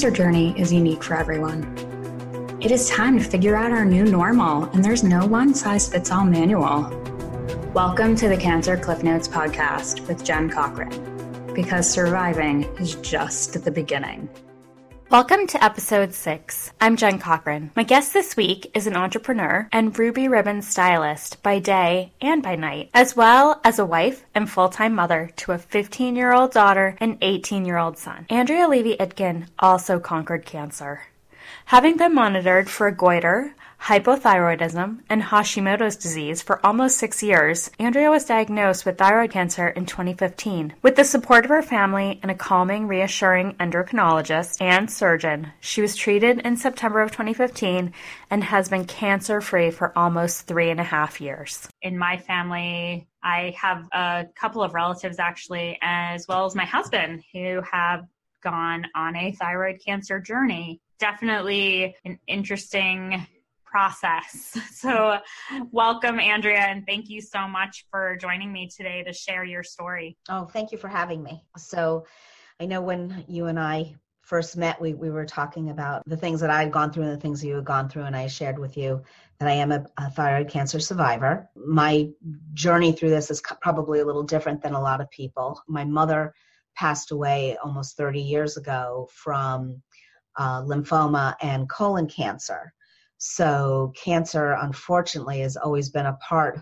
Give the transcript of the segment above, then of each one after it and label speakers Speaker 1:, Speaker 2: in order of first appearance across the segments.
Speaker 1: cancer journey is unique for everyone. It is time to figure out our new normal, and there's no one size fits all manual. Welcome to the Cancer Cliff Notes podcast with Jen Cochran, because surviving is just the beginning.
Speaker 2: Welcome to episode six. I'm Jen Cochran. My guest this week is an entrepreneur and ruby ribbon stylist by day and by night, as well as a wife and full time mother to a 15 year old daughter and 18 year old son. Andrea Levy Itkin also conquered cancer. Having been monitored for a goiter, hypothyroidism, and Hashimoto's disease for almost six years, Andrea was diagnosed with thyroid cancer in 2015. With the support of her family and a calming, reassuring endocrinologist and surgeon, she was treated in September of 2015 and has been cancer free for almost three and a half years. In my family, I have a couple of relatives actually, as well as my husband, who have gone on a thyroid cancer journey. Definitely an interesting process. So, welcome, Andrea, and thank you so much for joining me today to share your story.
Speaker 3: Oh, thank you for having me. So, I know when you and I first met, we, we were talking about the things that I had gone through and the things you had gone through, and I shared with you that I am a, a thyroid cancer survivor. My journey through this is probably a little different than a lot of people. My mother passed away almost 30 years ago from uh, lymphoma and colon cancer. So, cancer, unfortunately, has always been a part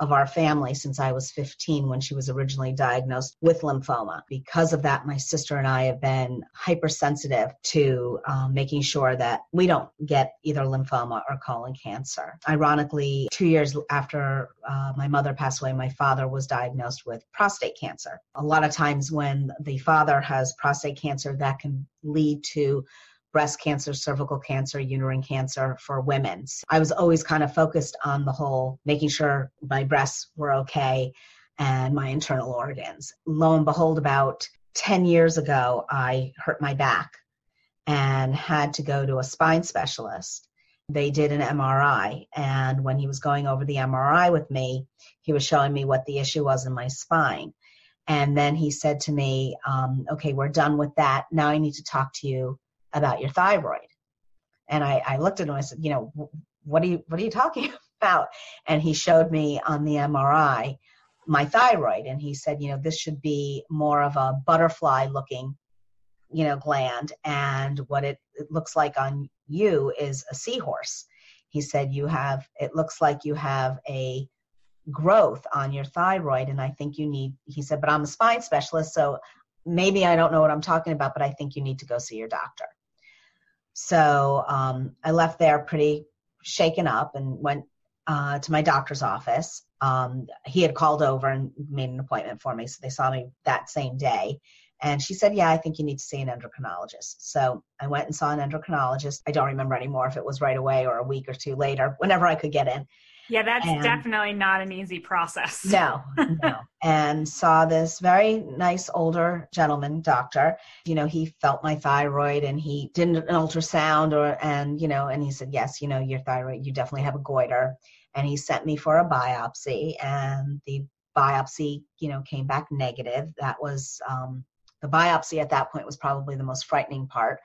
Speaker 3: of our family since I was 15 when she was originally diagnosed with lymphoma. Because of that, my sister and I have been hypersensitive to um, making sure that we don't get either lymphoma or colon cancer. Ironically, two years after uh, my mother passed away, my father was diagnosed with prostate cancer. A lot of times, when the father has prostate cancer, that can lead to breast cancer, cervical cancer, uterine cancer for women. I was always kind of focused on the whole making sure my breasts were okay and my internal organs. Lo and behold, about 10 years ago, I hurt my back and had to go to a spine specialist. They did an MRI, and when he was going over the MRI with me, he was showing me what the issue was in my spine. And then he said to me, um, Okay, we're done with that. Now I need to talk to you about your thyroid. And I, I looked at him. I said, you know, what are you what are you talking about? And he showed me on the MRI my thyroid, and he said, you know, this should be more of a butterfly looking, you know, gland, and what it, it looks like on you is a seahorse. He said you have it looks like you have a growth on your thyroid and i think you need he said but i'm a spine specialist so maybe i don't know what i'm talking about but i think you need to go see your doctor so um, I left there pretty shaken up and went uh, to my doctor's office. Um, he had called over and made an appointment for me, so they saw me that same day. And she said, Yeah, I think you need to see an endocrinologist. So I went and saw an endocrinologist. I don't remember anymore if it was right away or a week or two later, whenever I could get in.
Speaker 2: Yeah, that's and, definitely not an easy process.
Speaker 3: No, no. and saw this very nice older gentleman doctor. You know, he felt my thyroid and he did an ultrasound or and you know, and he said, Yes, you know, your thyroid, you definitely have a goiter. And he sent me for a biopsy and the biopsy, you know, came back negative. That was um, the biopsy at that point was probably the most frightening part.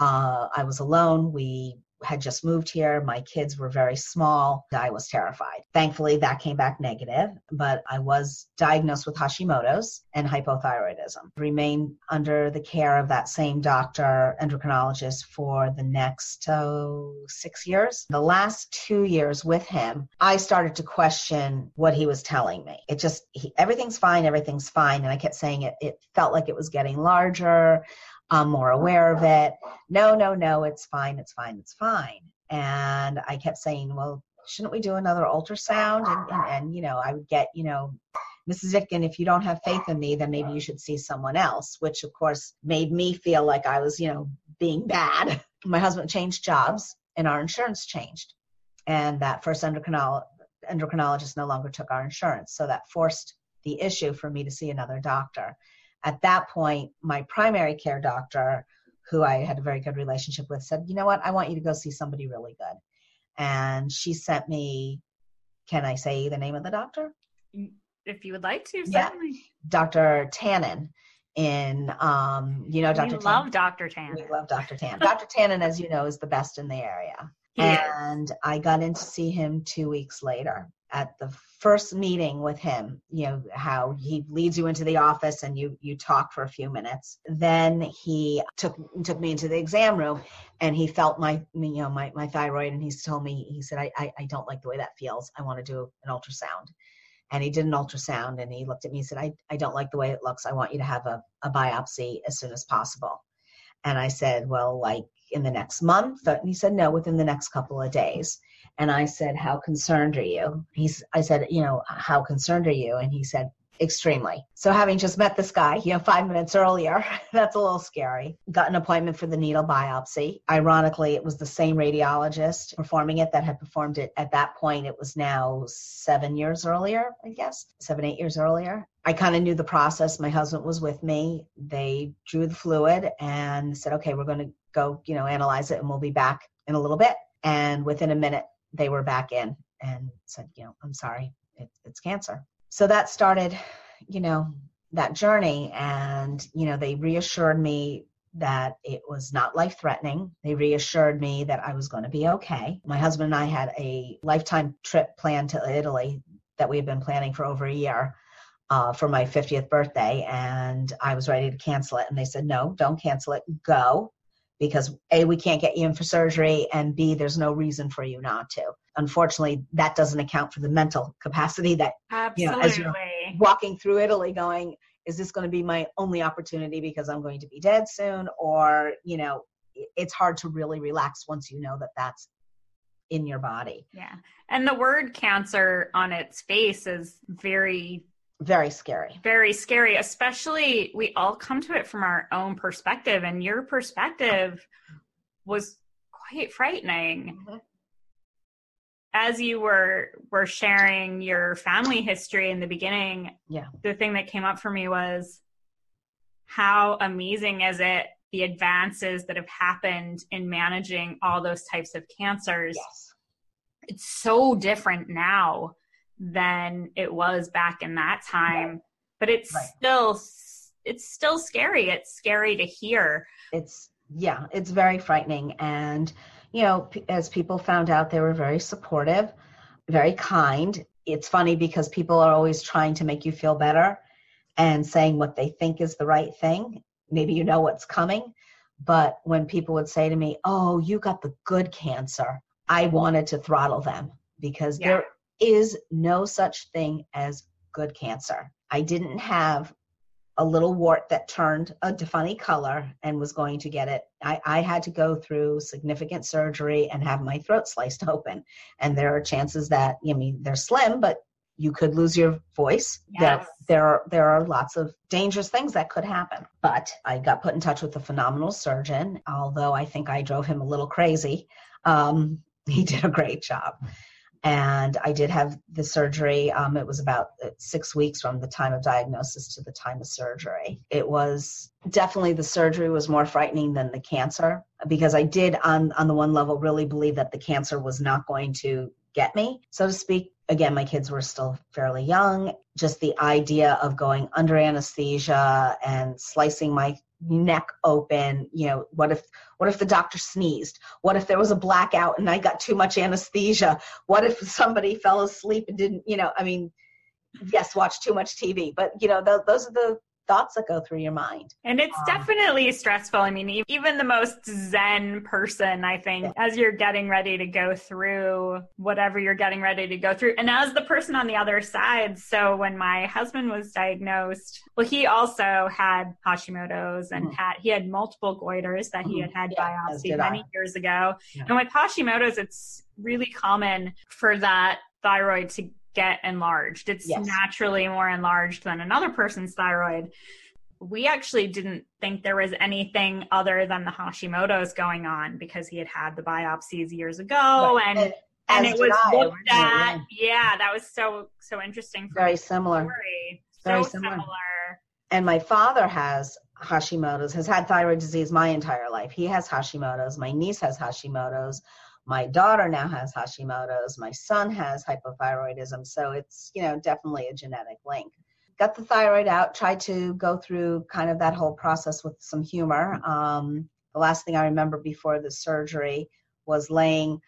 Speaker 3: Uh, I was alone. We had just moved here. My kids were very small. I was terrified. Thankfully, that came back negative, but I was diagnosed with Hashimoto's and hypothyroidism. Remained under the care of that same doctor, endocrinologist, for the next oh, six years. The last two years with him, I started to question what he was telling me. It just, he, everything's fine, everything's fine. And I kept saying it, it felt like it was getting larger. I'm more aware of it. No, no, no, it's fine, it's fine, it's fine. And I kept saying, well, shouldn't we do another ultrasound? And, and, and you know, I would get, you know, Mrs. Itkin, if you don't have faith in me, then maybe you should see someone else, which of course made me feel like I was, you know, being bad. My husband changed jobs and our insurance changed. And that first endocrinolo- endocrinologist no longer took our insurance. So that forced the issue for me to see another doctor at that point, my primary care doctor, who I had a very good relationship with, said, You know what? I want you to go see somebody really good. And she sent me, can I say the name of the doctor?
Speaker 2: If you would like to,
Speaker 3: certainly. Yeah. Dr. Tannen in um, you know Dr.
Speaker 2: We love Dr. Tan.
Speaker 3: We love Dr. Tan. Dr. Tannen, as you know, is the best in the area. and I got in to see him two weeks later at the first meeting with him you know how he leads you into the office and you you talk for a few minutes. Then he took took me into the exam room and he felt my you know my, my thyroid and he's told me he said I, I i don't like the way that feels. I want to do an ultrasound. And he did an ultrasound and he looked at me and said i, I don't like the way it looks. I want you to have a, a biopsy as soon as possible. And i said well like in the next month? And he said no within the next couple of days and I said, How concerned are you? He's, I said, You know, how concerned are you? And he said, Extremely. So, having just met this guy, you know, five minutes earlier, that's a little scary. Got an appointment for the needle biopsy. Ironically, it was the same radiologist performing it that had performed it at that point. It was now seven years earlier, I guess, seven, eight years earlier. I kind of knew the process. My husband was with me. They drew the fluid and said, okay, we're going to go, you know, analyze it and we'll be back in a little bit. And within a minute, they were back in and said, you know, I'm sorry, it, it's cancer. So that started, you know, that journey. And, you know, they reassured me that it was not life threatening. They reassured me that I was going to be okay. My husband and I had a lifetime trip planned to Italy that we had been planning for over a year. Uh, for my 50th birthday, and I was ready to cancel it. And they said, No, don't cancel it. Go because A, we can't get you in for surgery, and B, there's no reason for you not to. Unfortunately, that doesn't account for the mental capacity that,
Speaker 2: Absolutely.
Speaker 3: you know, as you're walking through Italy going, is this going to be my only opportunity because I'm going to be dead soon? Or, you know, it's hard to really relax once you know that that's in your body.
Speaker 2: Yeah. And the word cancer on its face is very
Speaker 3: very scary.
Speaker 2: Very scary especially we all come to it from our own perspective and your perspective was quite frightening. Mm-hmm. as you were were sharing your family history in the beginning
Speaker 3: yeah.
Speaker 2: the thing that came up for me was how amazing is it the advances that have happened in managing all those types of cancers.
Speaker 3: Yes.
Speaker 2: it's so different now than it was back in that time. Right. But it's right. still it's still scary. It's scary to hear.
Speaker 3: It's yeah, it's very frightening and you know, as people found out they were very supportive, very kind. It's funny because people are always trying to make you feel better and saying what they think is the right thing. Maybe you know what's coming, but when people would say to me, "Oh, you got the good cancer." I wanted to throttle them because yeah. there is no such thing as good cancer. I didn't have a little wart that turned a funny color and was going to get it. I, I, had to go through significant surgery and have my throat sliced open. And there are chances that, I mean, they're slim, but you could lose your voice. Yes. There, there are there are lots of dangerous things that could happen. But I got put in touch with a phenomenal surgeon, although I think I drove him a little crazy. Um, he did a great job and I did have the surgery. Um, it was about uh, six weeks from the time of diagnosis to the time of surgery. It was definitely the surgery was more frightening than the cancer because I did, on on the one level, really believe that the cancer was not going to get me, so to speak. Again, my kids were still fairly young. Just the idea of going under anesthesia and slicing my neck open you know what if what if the doctor sneezed? What if there was a blackout and i got too much anesthesia? What if somebody fell asleep and didn't you know i mean yes watch too much tv but you know th- those are the thoughts that go through your mind.
Speaker 2: And it's um, definitely stressful. I mean, even the most zen person, I think, yeah. as you're getting ready to go through whatever you're getting ready to go through, and as the person on the other side. So when my husband was diagnosed, well, he also had Hashimoto's and mm-hmm. had he had multiple goiters that mm-hmm. he had had yeah, biopsy many I. years ago. Yeah. And with Hashimoto's, it's really common for that thyroid to get enlarged. It's yes. naturally more enlarged than another person's thyroid. We actually didn't think there was anything other than the Hashimoto's going on because he had had the biopsies years ago right. and and, and it was I, looked at. Mm-hmm. Yeah, that was so so interesting.
Speaker 3: Very similar.
Speaker 2: Very so similar. similar.
Speaker 3: And my father has Hashimoto's, has had thyroid disease my entire life. He has Hashimoto's. My niece has Hashimoto's my daughter now has Hashimoto's, my son has hypothyroidism, so it's, you know, definitely a genetic link. got the thyroid out, tried to go through kind of that whole process with some humor. Um, the last thing I remember before the surgery was laying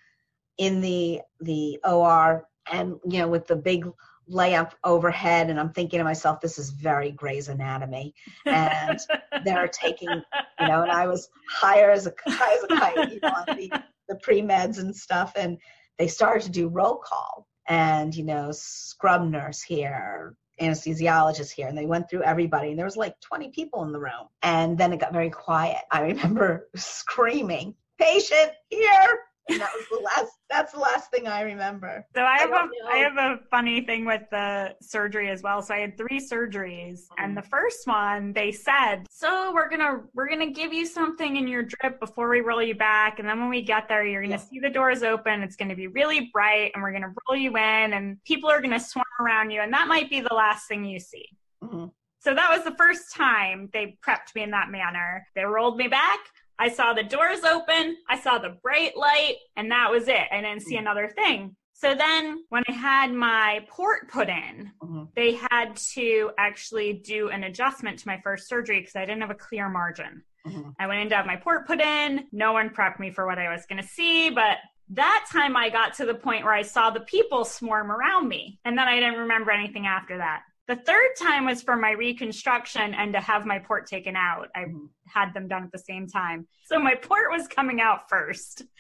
Speaker 3: in the the OR and you know with the big layup overhead and I'm thinking to myself, this is very Grey's Anatomy. And they're taking, you know, and I was higher as a high as a kite, you know, on the, the pre-meds and stuff. And they started to do roll call and, you know, scrub nurse here, anesthesiologist here. And they went through everybody. And there was like 20 people in the room. And then it got very quiet. I remember screaming, patient here, and that was the last that's the last thing I remember.
Speaker 2: So I have I a I have a funny thing with the surgery as well. So I had three surgeries and the first one they said, "So we're going to we're to give you something in your drip before we roll you back and then when we get there you're going to yeah. see the doors open. It's going to be really bright and we're going to roll you in and people are going to swarm around you and that might be the last thing you see." Mm-hmm. So that was the first time they prepped me in that manner. They rolled me back. I saw the doors open, I saw the bright light, and that was it. I didn't see mm. another thing. So then when I had my port put in, mm-hmm. they had to actually do an adjustment to my first surgery because I didn't have a clear margin. Mm-hmm. I went in to have my port put in. No one prepped me for what I was going to see, but that time I got to the point where I saw the people swarm around me. And then I didn't remember anything after that. The third time was for my reconstruction and to have my port taken out. I mm-hmm. had them done at the same time. So my port was coming out first.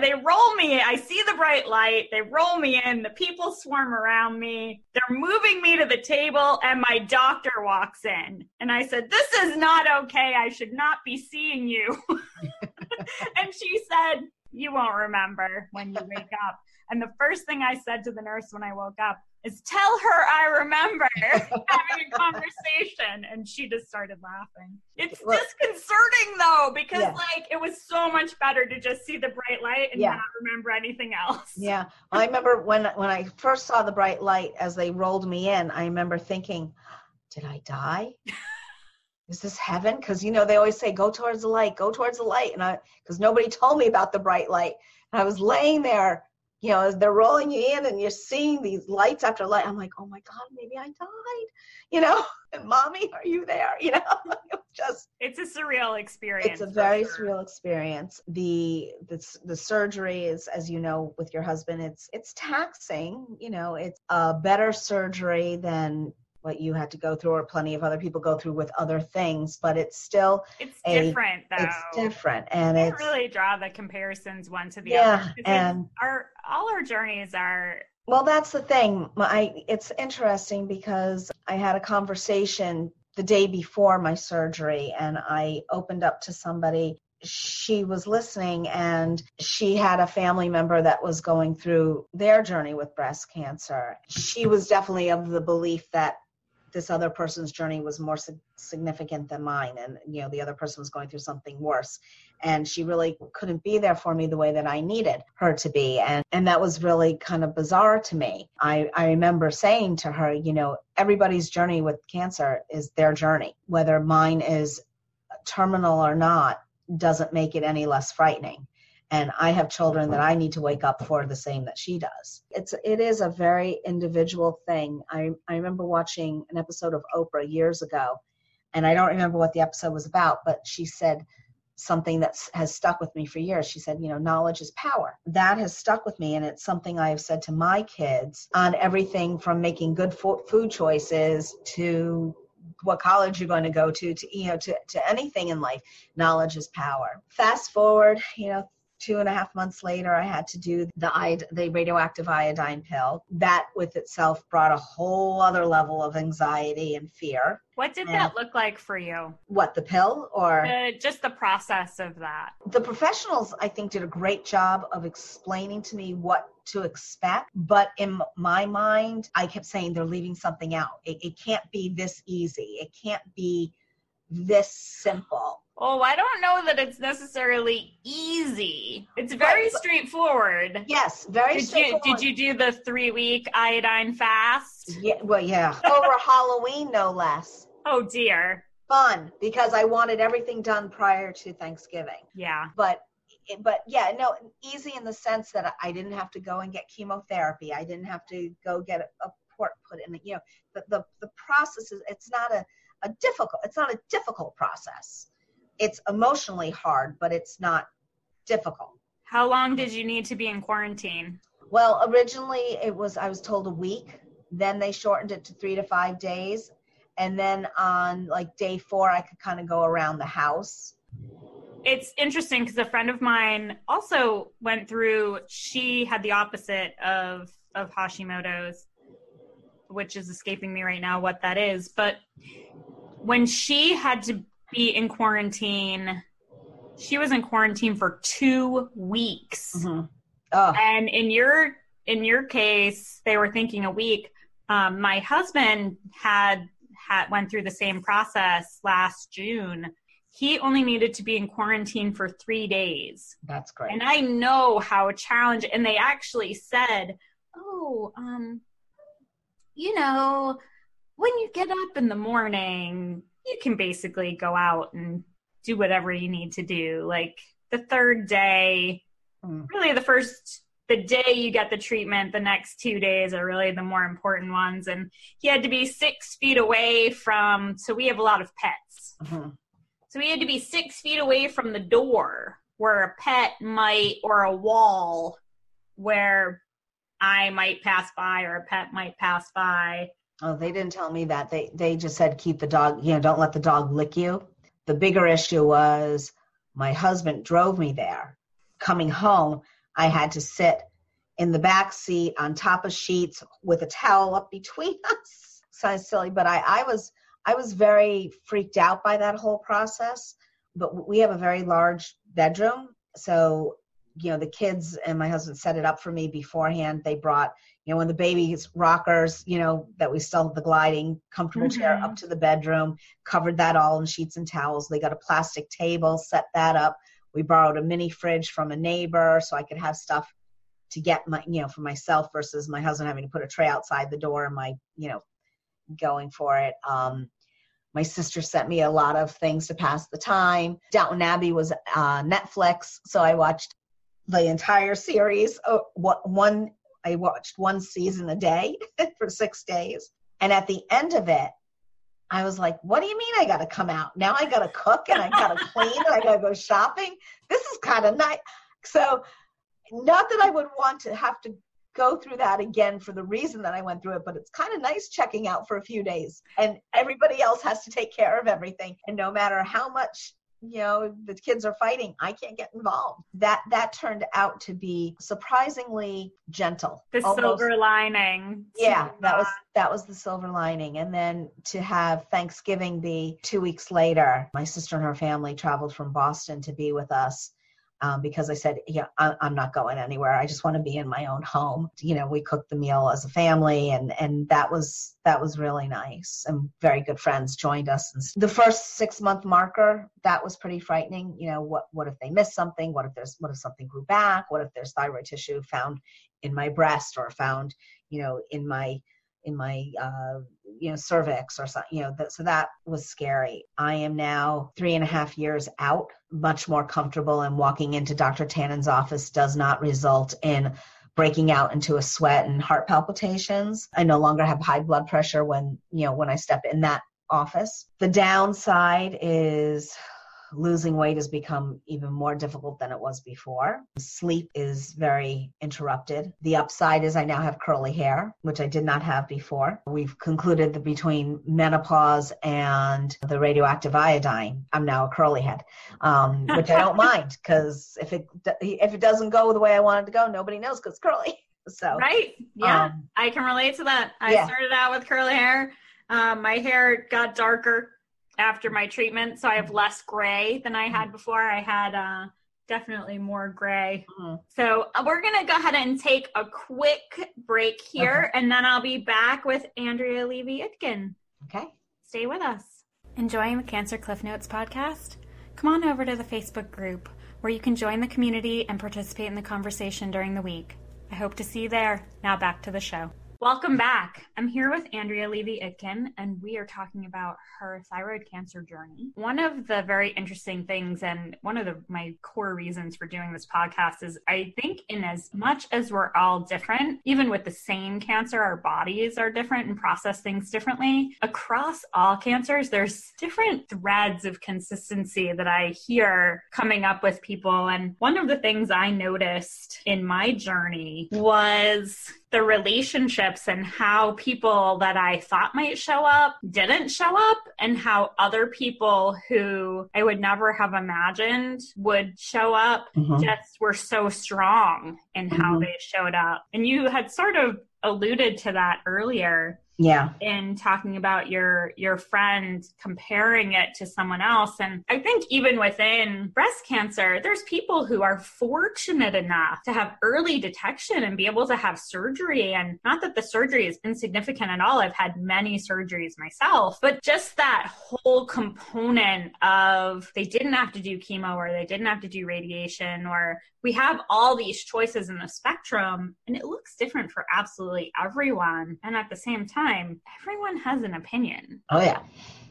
Speaker 2: They roll me, I see the bright light, they roll me in, the people swarm around me, they're moving me to the table, and my doctor walks in. And I said, This is not okay. I should not be seeing you. and she said, You won't remember when you wake up. And the first thing I said to the nurse when I woke up is tell her I remember having a conversation. And she just started laughing. It's well, disconcerting though, because yeah. like it was so much better to just see the bright light and yeah. not remember anything else.
Speaker 3: Yeah. Well, I remember when when I first saw the bright light as they rolled me in, I remember thinking, did I die? is this heaven? Because you know they always say go towards the light, go towards the light, and I because nobody told me about the bright light. And I was laying there you know, as they're rolling you in and you're seeing these lights after light, I'm like, oh my God, maybe I died, you know, and mommy, are you there? You know, just.
Speaker 2: It's a surreal experience.
Speaker 3: It's a very sure. surreal experience. The, the, the surgery is, as you know, with your husband, it's, it's taxing, you know, it's a better surgery than what you had to go through or plenty of other people go through with other things but it's still
Speaker 2: it's a, different though.
Speaker 3: it's different and it's
Speaker 2: really draw the comparisons one to the
Speaker 3: yeah,
Speaker 2: other
Speaker 3: and
Speaker 2: our all our journeys are
Speaker 3: well that's the thing. I, it's interesting because i had a conversation the day before my surgery and i opened up to somebody. She was listening and she had a family member that was going through their journey with breast cancer. She was definitely of the belief that this other person's journey was more significant than mine and you know the other person was going through something worse. And she really couldn't be there for me the way that I needed her to be and and that was really kind of bizarre to me. I I remember saying to her you know everybody's journey with cancer is their journey. Whether mine is terminal or not doesn't make it any less frightening and I have children that I need to wake up for the same that she does. It's it is a very individual thing. I I remember watching an episode of Oprah years ago, and I don't remember what the episode was about, but she said something that has stuck with me for years. She said, you know, knowledge is power. That has stuck with me, and it's something I have said to my kids on everything from making good food choices to what college you're going to go to to you know to, to anything in life knowledge is power fast forward you know two and a half months later i had to do the iod- the radioactive iodine pill. That with itself brought a whole other level of anxiety and fear.
Speaker 2: What did and that look like for you?
Speaker 3: What the pill or?
Speaker 2: Uh, just the process of that.
Speaker 3: The professionals i think did a great job of explaining to me what to expect but in my mind i kept saying they're leaving something out. It, it can't be this easy. It can't be this simple
Speaker 2: Oh, I don't know that it's necessarily easy. It's very right. straightforward.
Speaker 3: Yes, very
Speaker 2: did
Speaker 3: straightforward.
Speaker 2: You, did you do the three week iodine fast?
Speaker 3: Yeah, well, yeah. Over Halloween, no less.
Speaker 2: Oh, dear.
Speaker 3: Fun because I wanted everything done prior to Thanksgiving.
Speaker 2: Yeah.
Speaker 3: But but yeah, no, easy in the sense that I didn't have to go and get chemotherapy. I didn't have to go get a port put in. You know, the the, the process is it's not a, a difficult it's not a difficult process. It's emotionally hard, but it's not difficult.
Speaker 2: How long did you need to be in quarantine?
Speaker 3: Well, originally it was I was told a week. Then they shortened it to three to five days, and then on like day four, I could kind of go around the house.
Speaker 2: It's interesting because a friend of mine also went through. She had the opposite of of Hashimoto's, which is escaping me right now what that is. But when she had to be in quarantine, she was in quarantine for two weeks.
Speaker 3: Mm-hmm. Oh.
Speaker 2: And in your in your case, they were thinking a week. Um, my husband had had went through the same process last June. He only needed to be in quarantine for three days.
Speaker 3: That's great.
Speaker 2: And I know how challenging. And they actually said, "Oh, um, you know, when you get up in the morning, you can basically go out and do whatever you need to do. Like the third day, mm. really the first the day you get the treatment, the next two days are really the more important ones. And he had to be six feet away from, so we have a lot of pets. Mm-hmm. So he had to be six feet away from the door where a pet might, or a wall where I might pass by or a pet might pass by.
Speaker 3: Oh, they didn't tell me that. They they just said keep the dog, you know, don't let the dog lick you. The bigger issue was my husband drove me there. Coming home, I had to sit in the back seat on top of sheets with a towel up between us. Sounds silly, but I, I was I was very freaked out by that whole process. But we have a very large bedroom, so you know the kids and my husband set it up for me beforehand. They brought you know when the baby's rockers, you know that we still have the gliding comfortable mm-hmm. chair up to the bedroom, covered that all in sheets and towels. They got a plastic table, set that up we borrowed a mini fridge from a neighbor so I could have stuff to get my, you know, for myself versus my husband having to put a tray outside the door and my, you know, going for it. Um, my sister sent me a lot of things to pass the time. Downton Abbey was uh, Netflix, so I watched the entire series. Oh, what one? I watched one season a day for six days, and at the end of it, I was like, what do you mean I got to come out? Now I got to cook and I got to clean and I got to go shopping. This is kind of nice. So, not that I would want to have to go through that again for the reason that I went through it, but it's kind of nice checking out for a few days and everybody else has to take care of everything. And no matter how much you know the kids are fighting i can't get involved. That that turned out to be surprisingly gentle
Speaker 2: the almost. silver lining.
Speaker 3: Yeah that was that was the silver lining. And then to have thanksgiving be two weeks later my sister and her family traveled from boston to be with us um, because I said, yeah, I, am not going anywhere. I just want to be in my own home. You know, we cooked the meal as a family, and and that was that was really nice. And very good friends joined us. And the first six month marker that was pretty frightening. You know, what what if they missed something? What if there's what if something grew back? What if there's thyroid tissue found in my breast or found you know in my in my uh, you know cervix or something you know that, so that was scary. I am now three and a half years out much more comfortable and walking into dr tannen's office does not result in breaking out into a sweat and heart palpitations. I no longer have high blood pressure when you know when i step in that office. The downside is losing weight has become even more difficult than it was before. Sleep is very interrupted. The upside is I now have curly hair, which I did not have before. We've concluded that between menopause and the radioactive iodine, I'm now a curly head, um, which I don't mind because if it if it doesn't go the way I want it to go, nobody knows because curly. So
Speaker 2: right, yeah, um, I can relate to that. I yeah. started out with curly hair. Um, my hair got darker after my treatment, so I have less gray than I had before. I had uh, definitely more gray. Mm-hmm. So uh, we're gonna go ahead and take a quick break here, okay. and then I'll be back with Andrea Levy Itkin.
Speaker 3: Okay,
Speaker 2: stay with us. Enjoying the Cancer Cliff Notes podcast? Come on over to the Facebook group where you can join the community and participate in the conversation during the week. I hope to see you there. Now back to the show. Welcome back. I'm here with Andrea Levy Itkin, and we are talking about her thyroid cancer journey. One of the very interesting things, and one of the, my core reasons for doing this podcast, is I think, in as much as we're all different, even with the same cancer, our bodies are different and process things differently. Across all cancers, there's different threads of consistency that I hear coming up with people. And one of the things I noticed in my journey was the relationships and how people that I thought might show up didn't show up, and how other people who I would never have imagined would show up mm-hmm. just were so strong in how mm-hmm. they showed up. And you had sort of alluded to that earlier
Speaker 3: yeah.
Speaker 2: in talking about your your friend comparing it to someone else. And i think even within breast cancer there's people who are fortunate enough to have early detection and be able to have surgery. And not that the surgery is insignificant at all. I've had many surgeries myself but just that whole component of they didn't have to do chemo or they didn't have to do radiation or we have all these choices in the spectrum and it looks different for absolutely everyone. And at the same time time, everyone has an opinion.
Speaker 3: Oh, yeah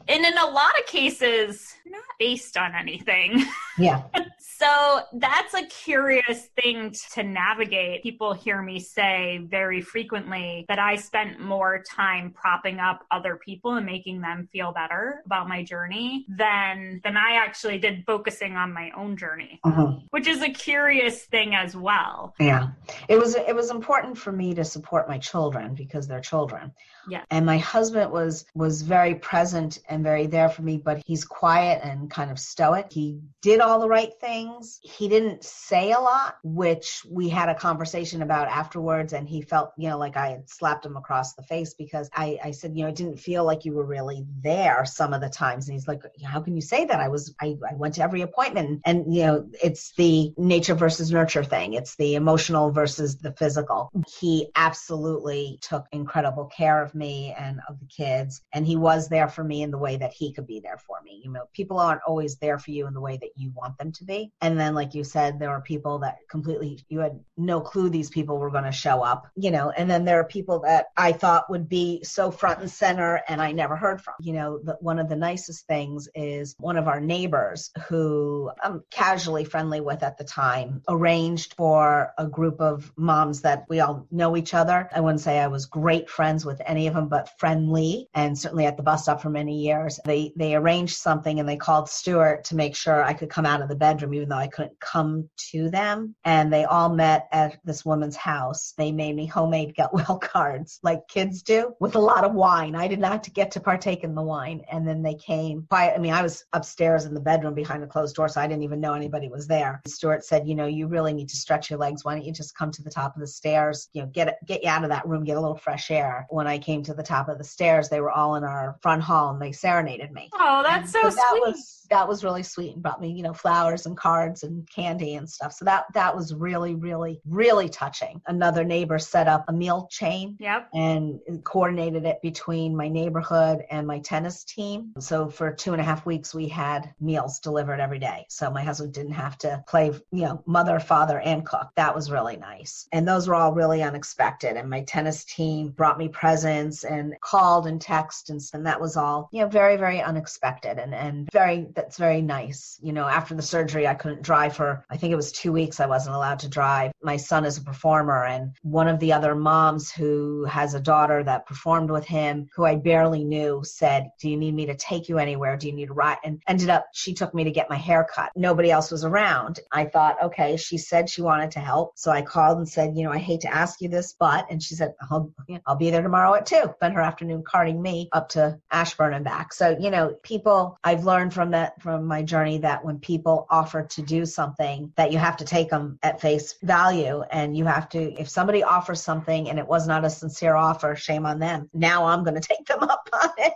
Speaker 2: and in a lot of cases not based on anything.
Speaker 3: Yeah.
Speaker 2: So that's a curious thing to navigate. People hear me say very frequently that i spent more time propping up other people and making them feel better about my journey than than i actually did focusing on my own journey uh-huh. which is a curious thing as well.
Speaker 3: Yeah. It was it was important for me to support my children because they're children.
Speaker 2: Yeah
Speaker 3: and my husband was was very present and very there for me, but he's quiet and kind of stoic. He did all the right things. He didn't say a lot, which we had a conversation about afterwards. And he felt, you know, like I had slapped him across the face because I, I said, you know, it didn't feel like you were really there some of the times. And he's like, how can you say that? I was, I, I went to every appointment. And, you know, it's the nature versus nurture thing, it's the emotional versus the physical. He absolutely took incredible care of me and of the kids. And he was there for me in the way that he could be there for me. You know, people aren't always there for you in the way that you want them to be. And then, like you said, there are people that completely, you had no clue these people were going to show up, you know, and then there are people that I thought would be so front and center and I never heard from. You know, the, one of the nicest things is one of our neighbors who I'm casually friendly with at the time arranged for a group of moms that we all know each other. I wouldn't say I was great friends with any of them, but friendly and certainly at the bus stop for many years they they arranged something and they called Stuart to make sure I could come out of the bedroom even though I couldn't come to them. And they all met at this woman's house. They made me homemade get well cards like kids do with a lot of wine. I did not get to partake in the wine. And then they came quiet. I mean, I was upstairs in the bedroom behind a closed door, so I didn't even know anybody was there. Stuart said, you know, you really need to stretch your legs. Why don't you just come to the top of the stairs? You know, get get you out of that room, get a little fresh air. When I came to the top of the stairs, they were all in our front hall and they serenaded me.
Speaker 2: Oh, that's so, so
Speaker 3: that
Speaker 2: sweet.
Speaker 3: Was, that was really sweet and brought me, you know, flowers and cards and candy and stuff. So that that was really, really, really touching. Another neighbor set up a meal chain
Speaker 2: yep.
Speaker 3: and coordinated it between my neighborhood and my tennis team. So for two and a half weeks we had meals delivered every day. So my husband didn't have to play, you know, mother, father, and cook. That was really nice. And those were all really unexpected. And my tennis team brought me presents and called and texted and, and that was all, you know, very, very unexpected and, and very that's very nice. You know, after the surgery, I couldn't drive for, I think it was two weeks I wasn't allowed to drive. My son is a performer, and one of the other moms who has a daughter that performed with him, who I barely knew, said, Do you need me to take you anywhere? Do you need a ride? And ended up, she took me to get my hair cut. Nobody else was around. I thought, okay, she said she wanted to help. So I called and said, You know, I hate to ask you this, but, and she said, I'll, I'll be there tomorrow at two. Spent her afternoon carting me up to Ashburn and back. So, you know, people, I've learned from that from my journey that when people offer to do something that you have to take them at face value and you have to if somebody offers something and it was not a sincere offer shame on them. Now i'm going to take them up on it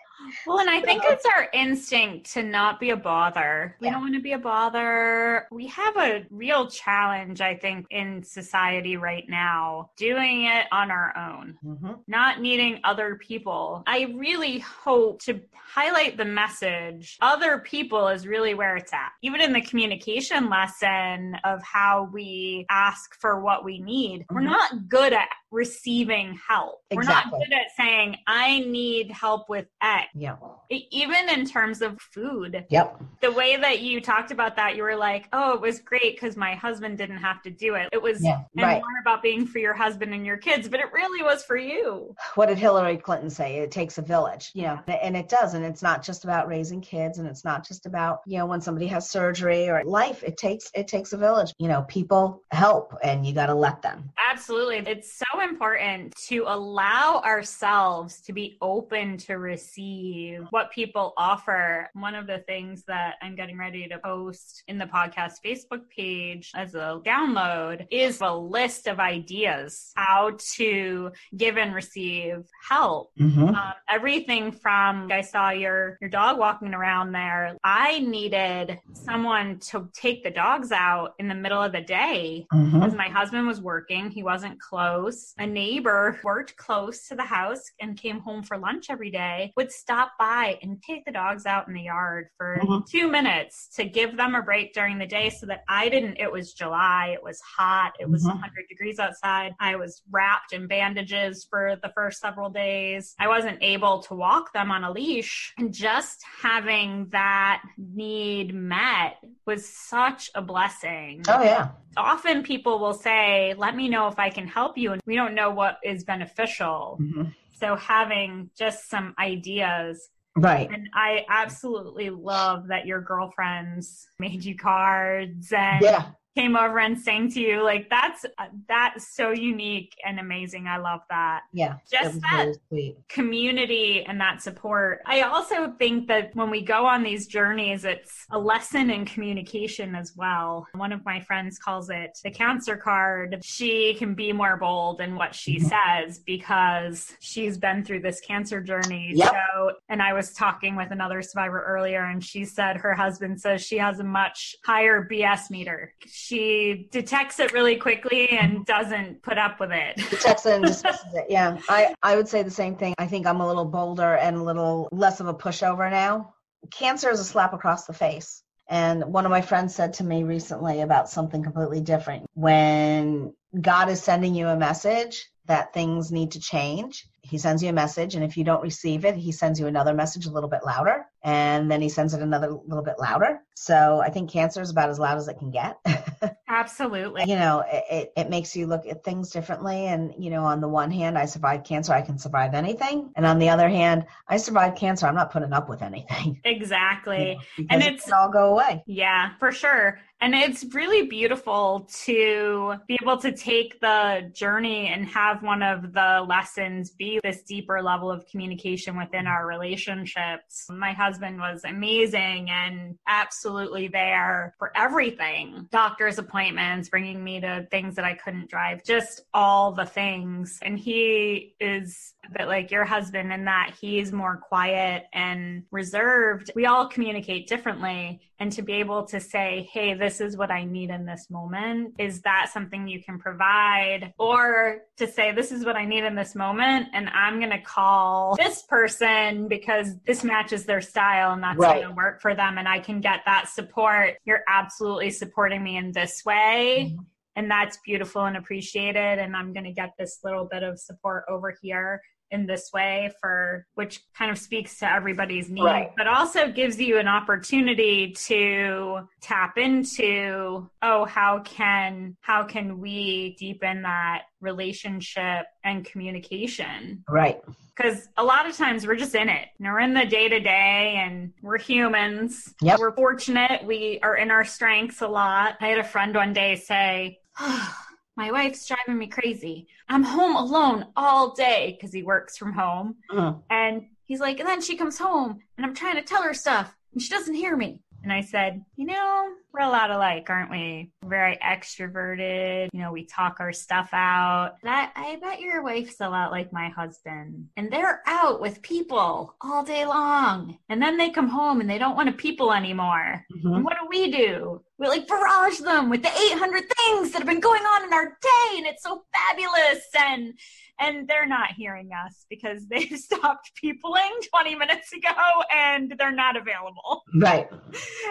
Speaker 2: well, and I think it's our instinct to not be a bother. We yeah. don't want to be a bother. We have a real challenge, I think, in society right now, doing it on our own, mm-hmm. not needing other people. I really hope to highlight the message other people is really where it's at. Even in the communication lesson of how we ask for what we need, mm-hmm. we're not good at receiving help.
Speaker 3: Exactly.
Speaker 2: We're not good at saying, I need help with X.
Speaker 3: Yeah.
Speaker 2: Even in terms of food.
Speaker 3: Yep.
Speaker 2: The way that you talked about that, you were like, oh, it was great because my husband didn't have to do it. It was
Speaker 3: Yeah, right.
Speaker 2: more about being for your husband and your kids, but it really was for you.
Speaker 3: What did Hillary Clinton say? It takes a village, you know, and it does. And it's not just about raising kids and it's not just about, you know, when somebody has surgery or life, it takes, it takes a village. You know, people help and you got to let them.
Speaker 2: Absolutely. It's so important to allow ourselves to be open to receive what people offer. One of the things that I'm getting ready to post in the podcast Facebook page as a download is a list of ideas how to give and receive help.
Speaker 3: Mm-hmm.
Speaker 2: Um, everything from I saw your your dog walking around there. I needed someone to take the dogs out in the middle of the day
Speaker 3: Mm-hmm.
Speaker 2: because my husband was working. He wasn't close. A neighbor worked close to the house and came home for lunch every day, would stop by and take the dogs out in the yard for
Speaker 3: Mhm.
Speaker 2: two minutes to give them a break during the day so that I didn't. It was July, it was hot, it was
Speaker 3: Mhm.
Speaker 2: 100 degrees outside. I was wrapped in bandages for the first several days. I wasn't able to walk them on a leash. And just having that need met was such a blessing
Speaker 3: Oh, yeah.
Speaker 2: Often people will say, Let me know if I can help you. And we don't know what is beneficial.
Speaker 3: hmm
Speaker 2: So having just some ideas.
Speaker 3: Right.
Speaker 2: And I absolutely love that your girlfriends made you cards and
Speaker 3: Yeah.
Speaker 2: Came over and sang to you. Like that's that's so unique and amazing. I love that.
Speaker 3: Yeah.
Speaker 2: Just that
Speaker 3: really
Speaker 2: community and that support. I also think that when we go on these journeys, it's a lesson in communication as well. One of my friends calls it the cancer card. She can be more bold in what she
Speaker 3: Mhm.
Speaker 2: says because she's been through this cancer journey.
Speaker 3: Yep.
Speaker 2: So, and I was talking with another survivor earlier and she said her husband says she has a much higher BS meter. She detects it really quickly and doesn't put up with it.
Speaker 3: Detects it and dismisses it. Yeah. I, I would say the same thing. I think I'm a little bolder and a little less of a pushover now. Cancer is a slap across the face. And one of my friends said to me recently about something completely different. When God is sending you a message that things need to change, He sends you a message. And if you don't receive it, He sends you another message a little bit louder. And then He sends it another little bit louder. So I think cancer is about as loud as it can get.
Speaker 2: Absolutely.
Speaker 3: you know it, it, it makes you look at things differently and you know on the one hand i survived cancer i can survive anything and on the other hand i survived cancer i'm not putting up with anything
Speaker 2: Exactly.
Speaker 3: because
Speaker 2: And
Speaker 3: it
Speaker 2: it's-
Speaker 3: can all go away
Speaker 2: Yeah, for sure. And it's really beautiful to be able to take the journey and have one of the lessons be this deeper level of communication within our relationships. My husband was amazing and absolutely there for everything doctor's appointments, bringing me to things that I couldn't drive, just all the things. And he is a bit like your husband in that he's more quiet and reserved. We all communicate differently. And to be able to say, hey, this is what I need in this moment, is that something you can provide? Or to say, this is what I need in this moment, and I'm going to call this person because this matches their style and that's
Speaker 3: Right.
Speaker 2: going to work for them. And I can get that support. You're absolutely supporting me in this way
Speaker 3: Mhm.
Speaker 2: and that's beautiful and appreciated and i'm going to get this little bit of support over here in this way for which kind of speaks to everybody's need
Speaker 3: Right.
Speaker 2: but also gives you an opportunity to tap into oh how can how can we deepen that relationship and communication
Speaker 3: right
Speaker 2: because a lot of times we're just in it. and we're in the day to day and we're humans.
Speaker 3: Yep.
Speaker 2: We're fortunate. We are in our strengths a lot. I had a friend one day say, oh, My wife's driving me crazy. I'm home alone all day because he works from home.
Speaker 3: Mhm.
Speaker 2: And he's like, and then she comes home and I'm trying to tell her stuff and she doesn't hear me. And I said, you know, we're a lot alike, aren't we? Very extroverted. You know, we talk our stuff out. That I bet your wife's a lot like my husband. And they're out with people all day long. And then they come home and they don't want to people anymore.
Speaker 3: Mhm.
Speaker 2: And what do we do? We like barrage them with the 800 things that have been going on in our day and it's so fabulous and and they're not hearing us because they stopped peopling 20 minutes ago and they're not available.
Speaker 3: Right.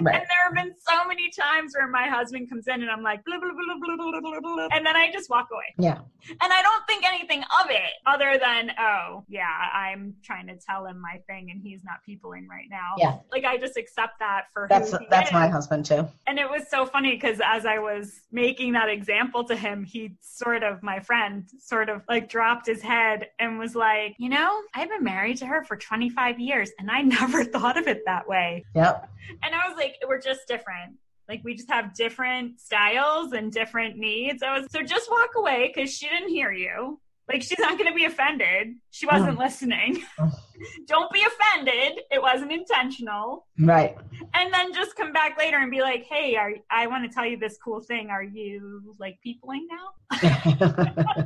Speaker 3: right.
Speaker 2: And there have been so many times where my husband comes in and I'm like, blah, blah, blah, and then I just walk away.
Speaker 3: Yeah.
Speaker 2: And I don't think anything of it other than, oh, yeah, I'm trying to tell him my thing and he's not peopling right now.
Speaker 3: Yeah.
Speaker 2: Like I just accept that for
Speaker 3: that's that's
Speaker 2: is.
Speaker 3: my husband too.
Speaker 2: And it was so funny because as I was making that example to him, he sort of my friend sort of like dropped his head and was like, you know, I've been married to her for 25 years and I never thought of it that way.
Speaker 3: Yep.
Speaker 2: And I was like, we're just different. Like we just have different styles and different needs. I was so just walk away because she didn't hear you. Like she's not going to be offended. She wasn't mm. listening. Don't be offended. It wasn't intentional.
Speaker 3: Right.
Speaker 2: And then just come back later and be like, "Hey, are, I want to tell you this cool thing. Are you like peopling now?"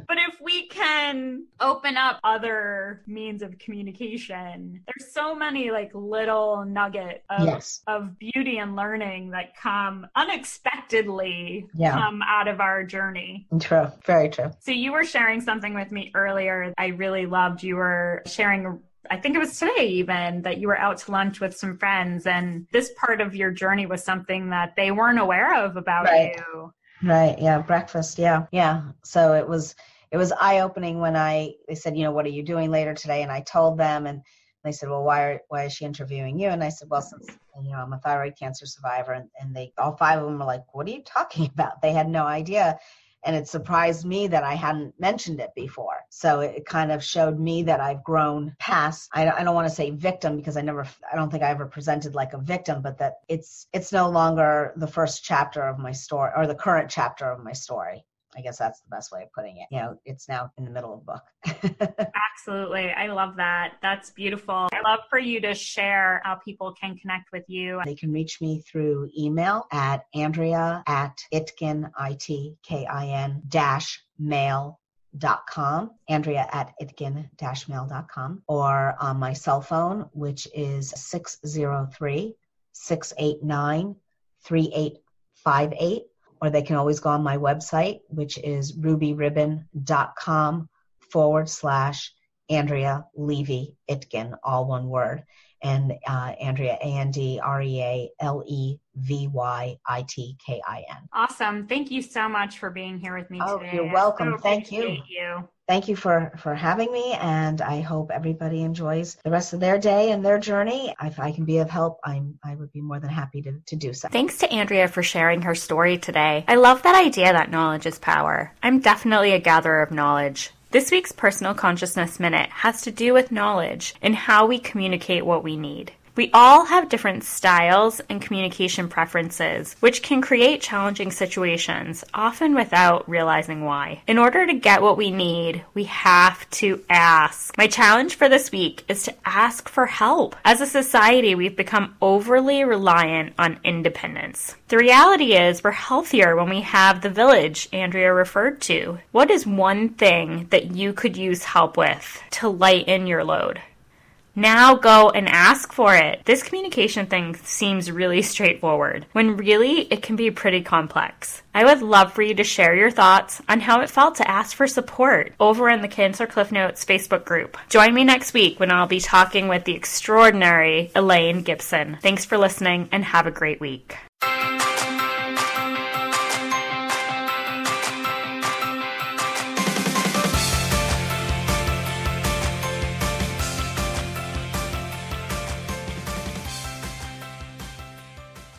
Speaker 2: but if we can open up other means of communication, there's so many like little nugget of,
Speaker 3: yes.
Speaker 2: of beauty and learning that come unexpectedly
Speaker 3: yeah.
Speaker 2: come out of our journey.
Speaker 3: True. Very true.
Speaker 2: So you were sharing something with me earlier. I really loved. You were sharing I think it was today even that you were out to lunch with some friends and this part of your journey was something that they weren't aware of about
Speaker 3: right.
Speaker 2: you.
Speaker 3: Right. Yeah. Breakfast. Yeah. Yeah. So it was, it was eye opening when I, they said, you know, what are you doing later today? And I told them and they said, well, why, are, why is she interviewing you? And I said, well, since, you know, I'm a thyroid cancer survivor. And, and they, all five of them were like, what are you talking about? They had no idea and it surprised me that I hadn't mentioned it before. So it kind of showed me that I've grown past. I, I don't want to say victim because I never, I don't think I ever presented like a victim, but that it's it's no longer the first chapter of my story or the current chapter of my story. I guess that's the best way of putting it. You know, it's now in the middle of the book.
Speaker 2: Absolutely. I love that. That's beautiful. I love for you to share how people can connect with you.
Speaker 3: They can reach me through email at Andrea at Itkin, I-T-K-I-N dash mail dot com andrea at itkin mail.com or on my cell phone which is 603 689 3858 or they can always go on my website, which is rubyribbon.com forward slash Andrea Levy Itkin, all one word. And uh, Andrea, A N D R E A L E V Y I T K I N.
Speaker 2: Awesome. Thank you so much for being here with me
Speaker 3: oh,
Speaker 2: today.
Speaker 3: You're welcome.
Speaker 2: So
Speaker 3: Thank you.
Speaker 2: you.
Speaker 3: Thank you for, for having me, and I hope everybody enjoys the rest of their day and their journey. If I can be of help, I'm, I would be more than happy to, to do so.
Speaker 4: Thanks to Andrea for sharing her story today. I love that idea that knowledge is power. I'm definitely a gatherer of knowledge. This week's Personal Consciousness Minute has to do with knowledge and how we communicate what we need. We all have different styles and communication preferences, which can create challenging situations, often without realizing why. In order to get what we need, we have to ask. My challenge for this week is to ask for help. As a society, we've become overly reliant on independence. The reality is, we're healthier when we have the village Andrea referred to. What is one thing that you could use help with to lighten your load? Now go and ask for it. This communication thing seems really straightforward, when really it can be pretty complex. I would love for you to share your thoughts on how it felt to ask for support over in the Cancer Cliff Notes Facebook group. Join me next week when I'll be talking with the extraordinary Elaine Gibson. Thanks for listening and have a great week.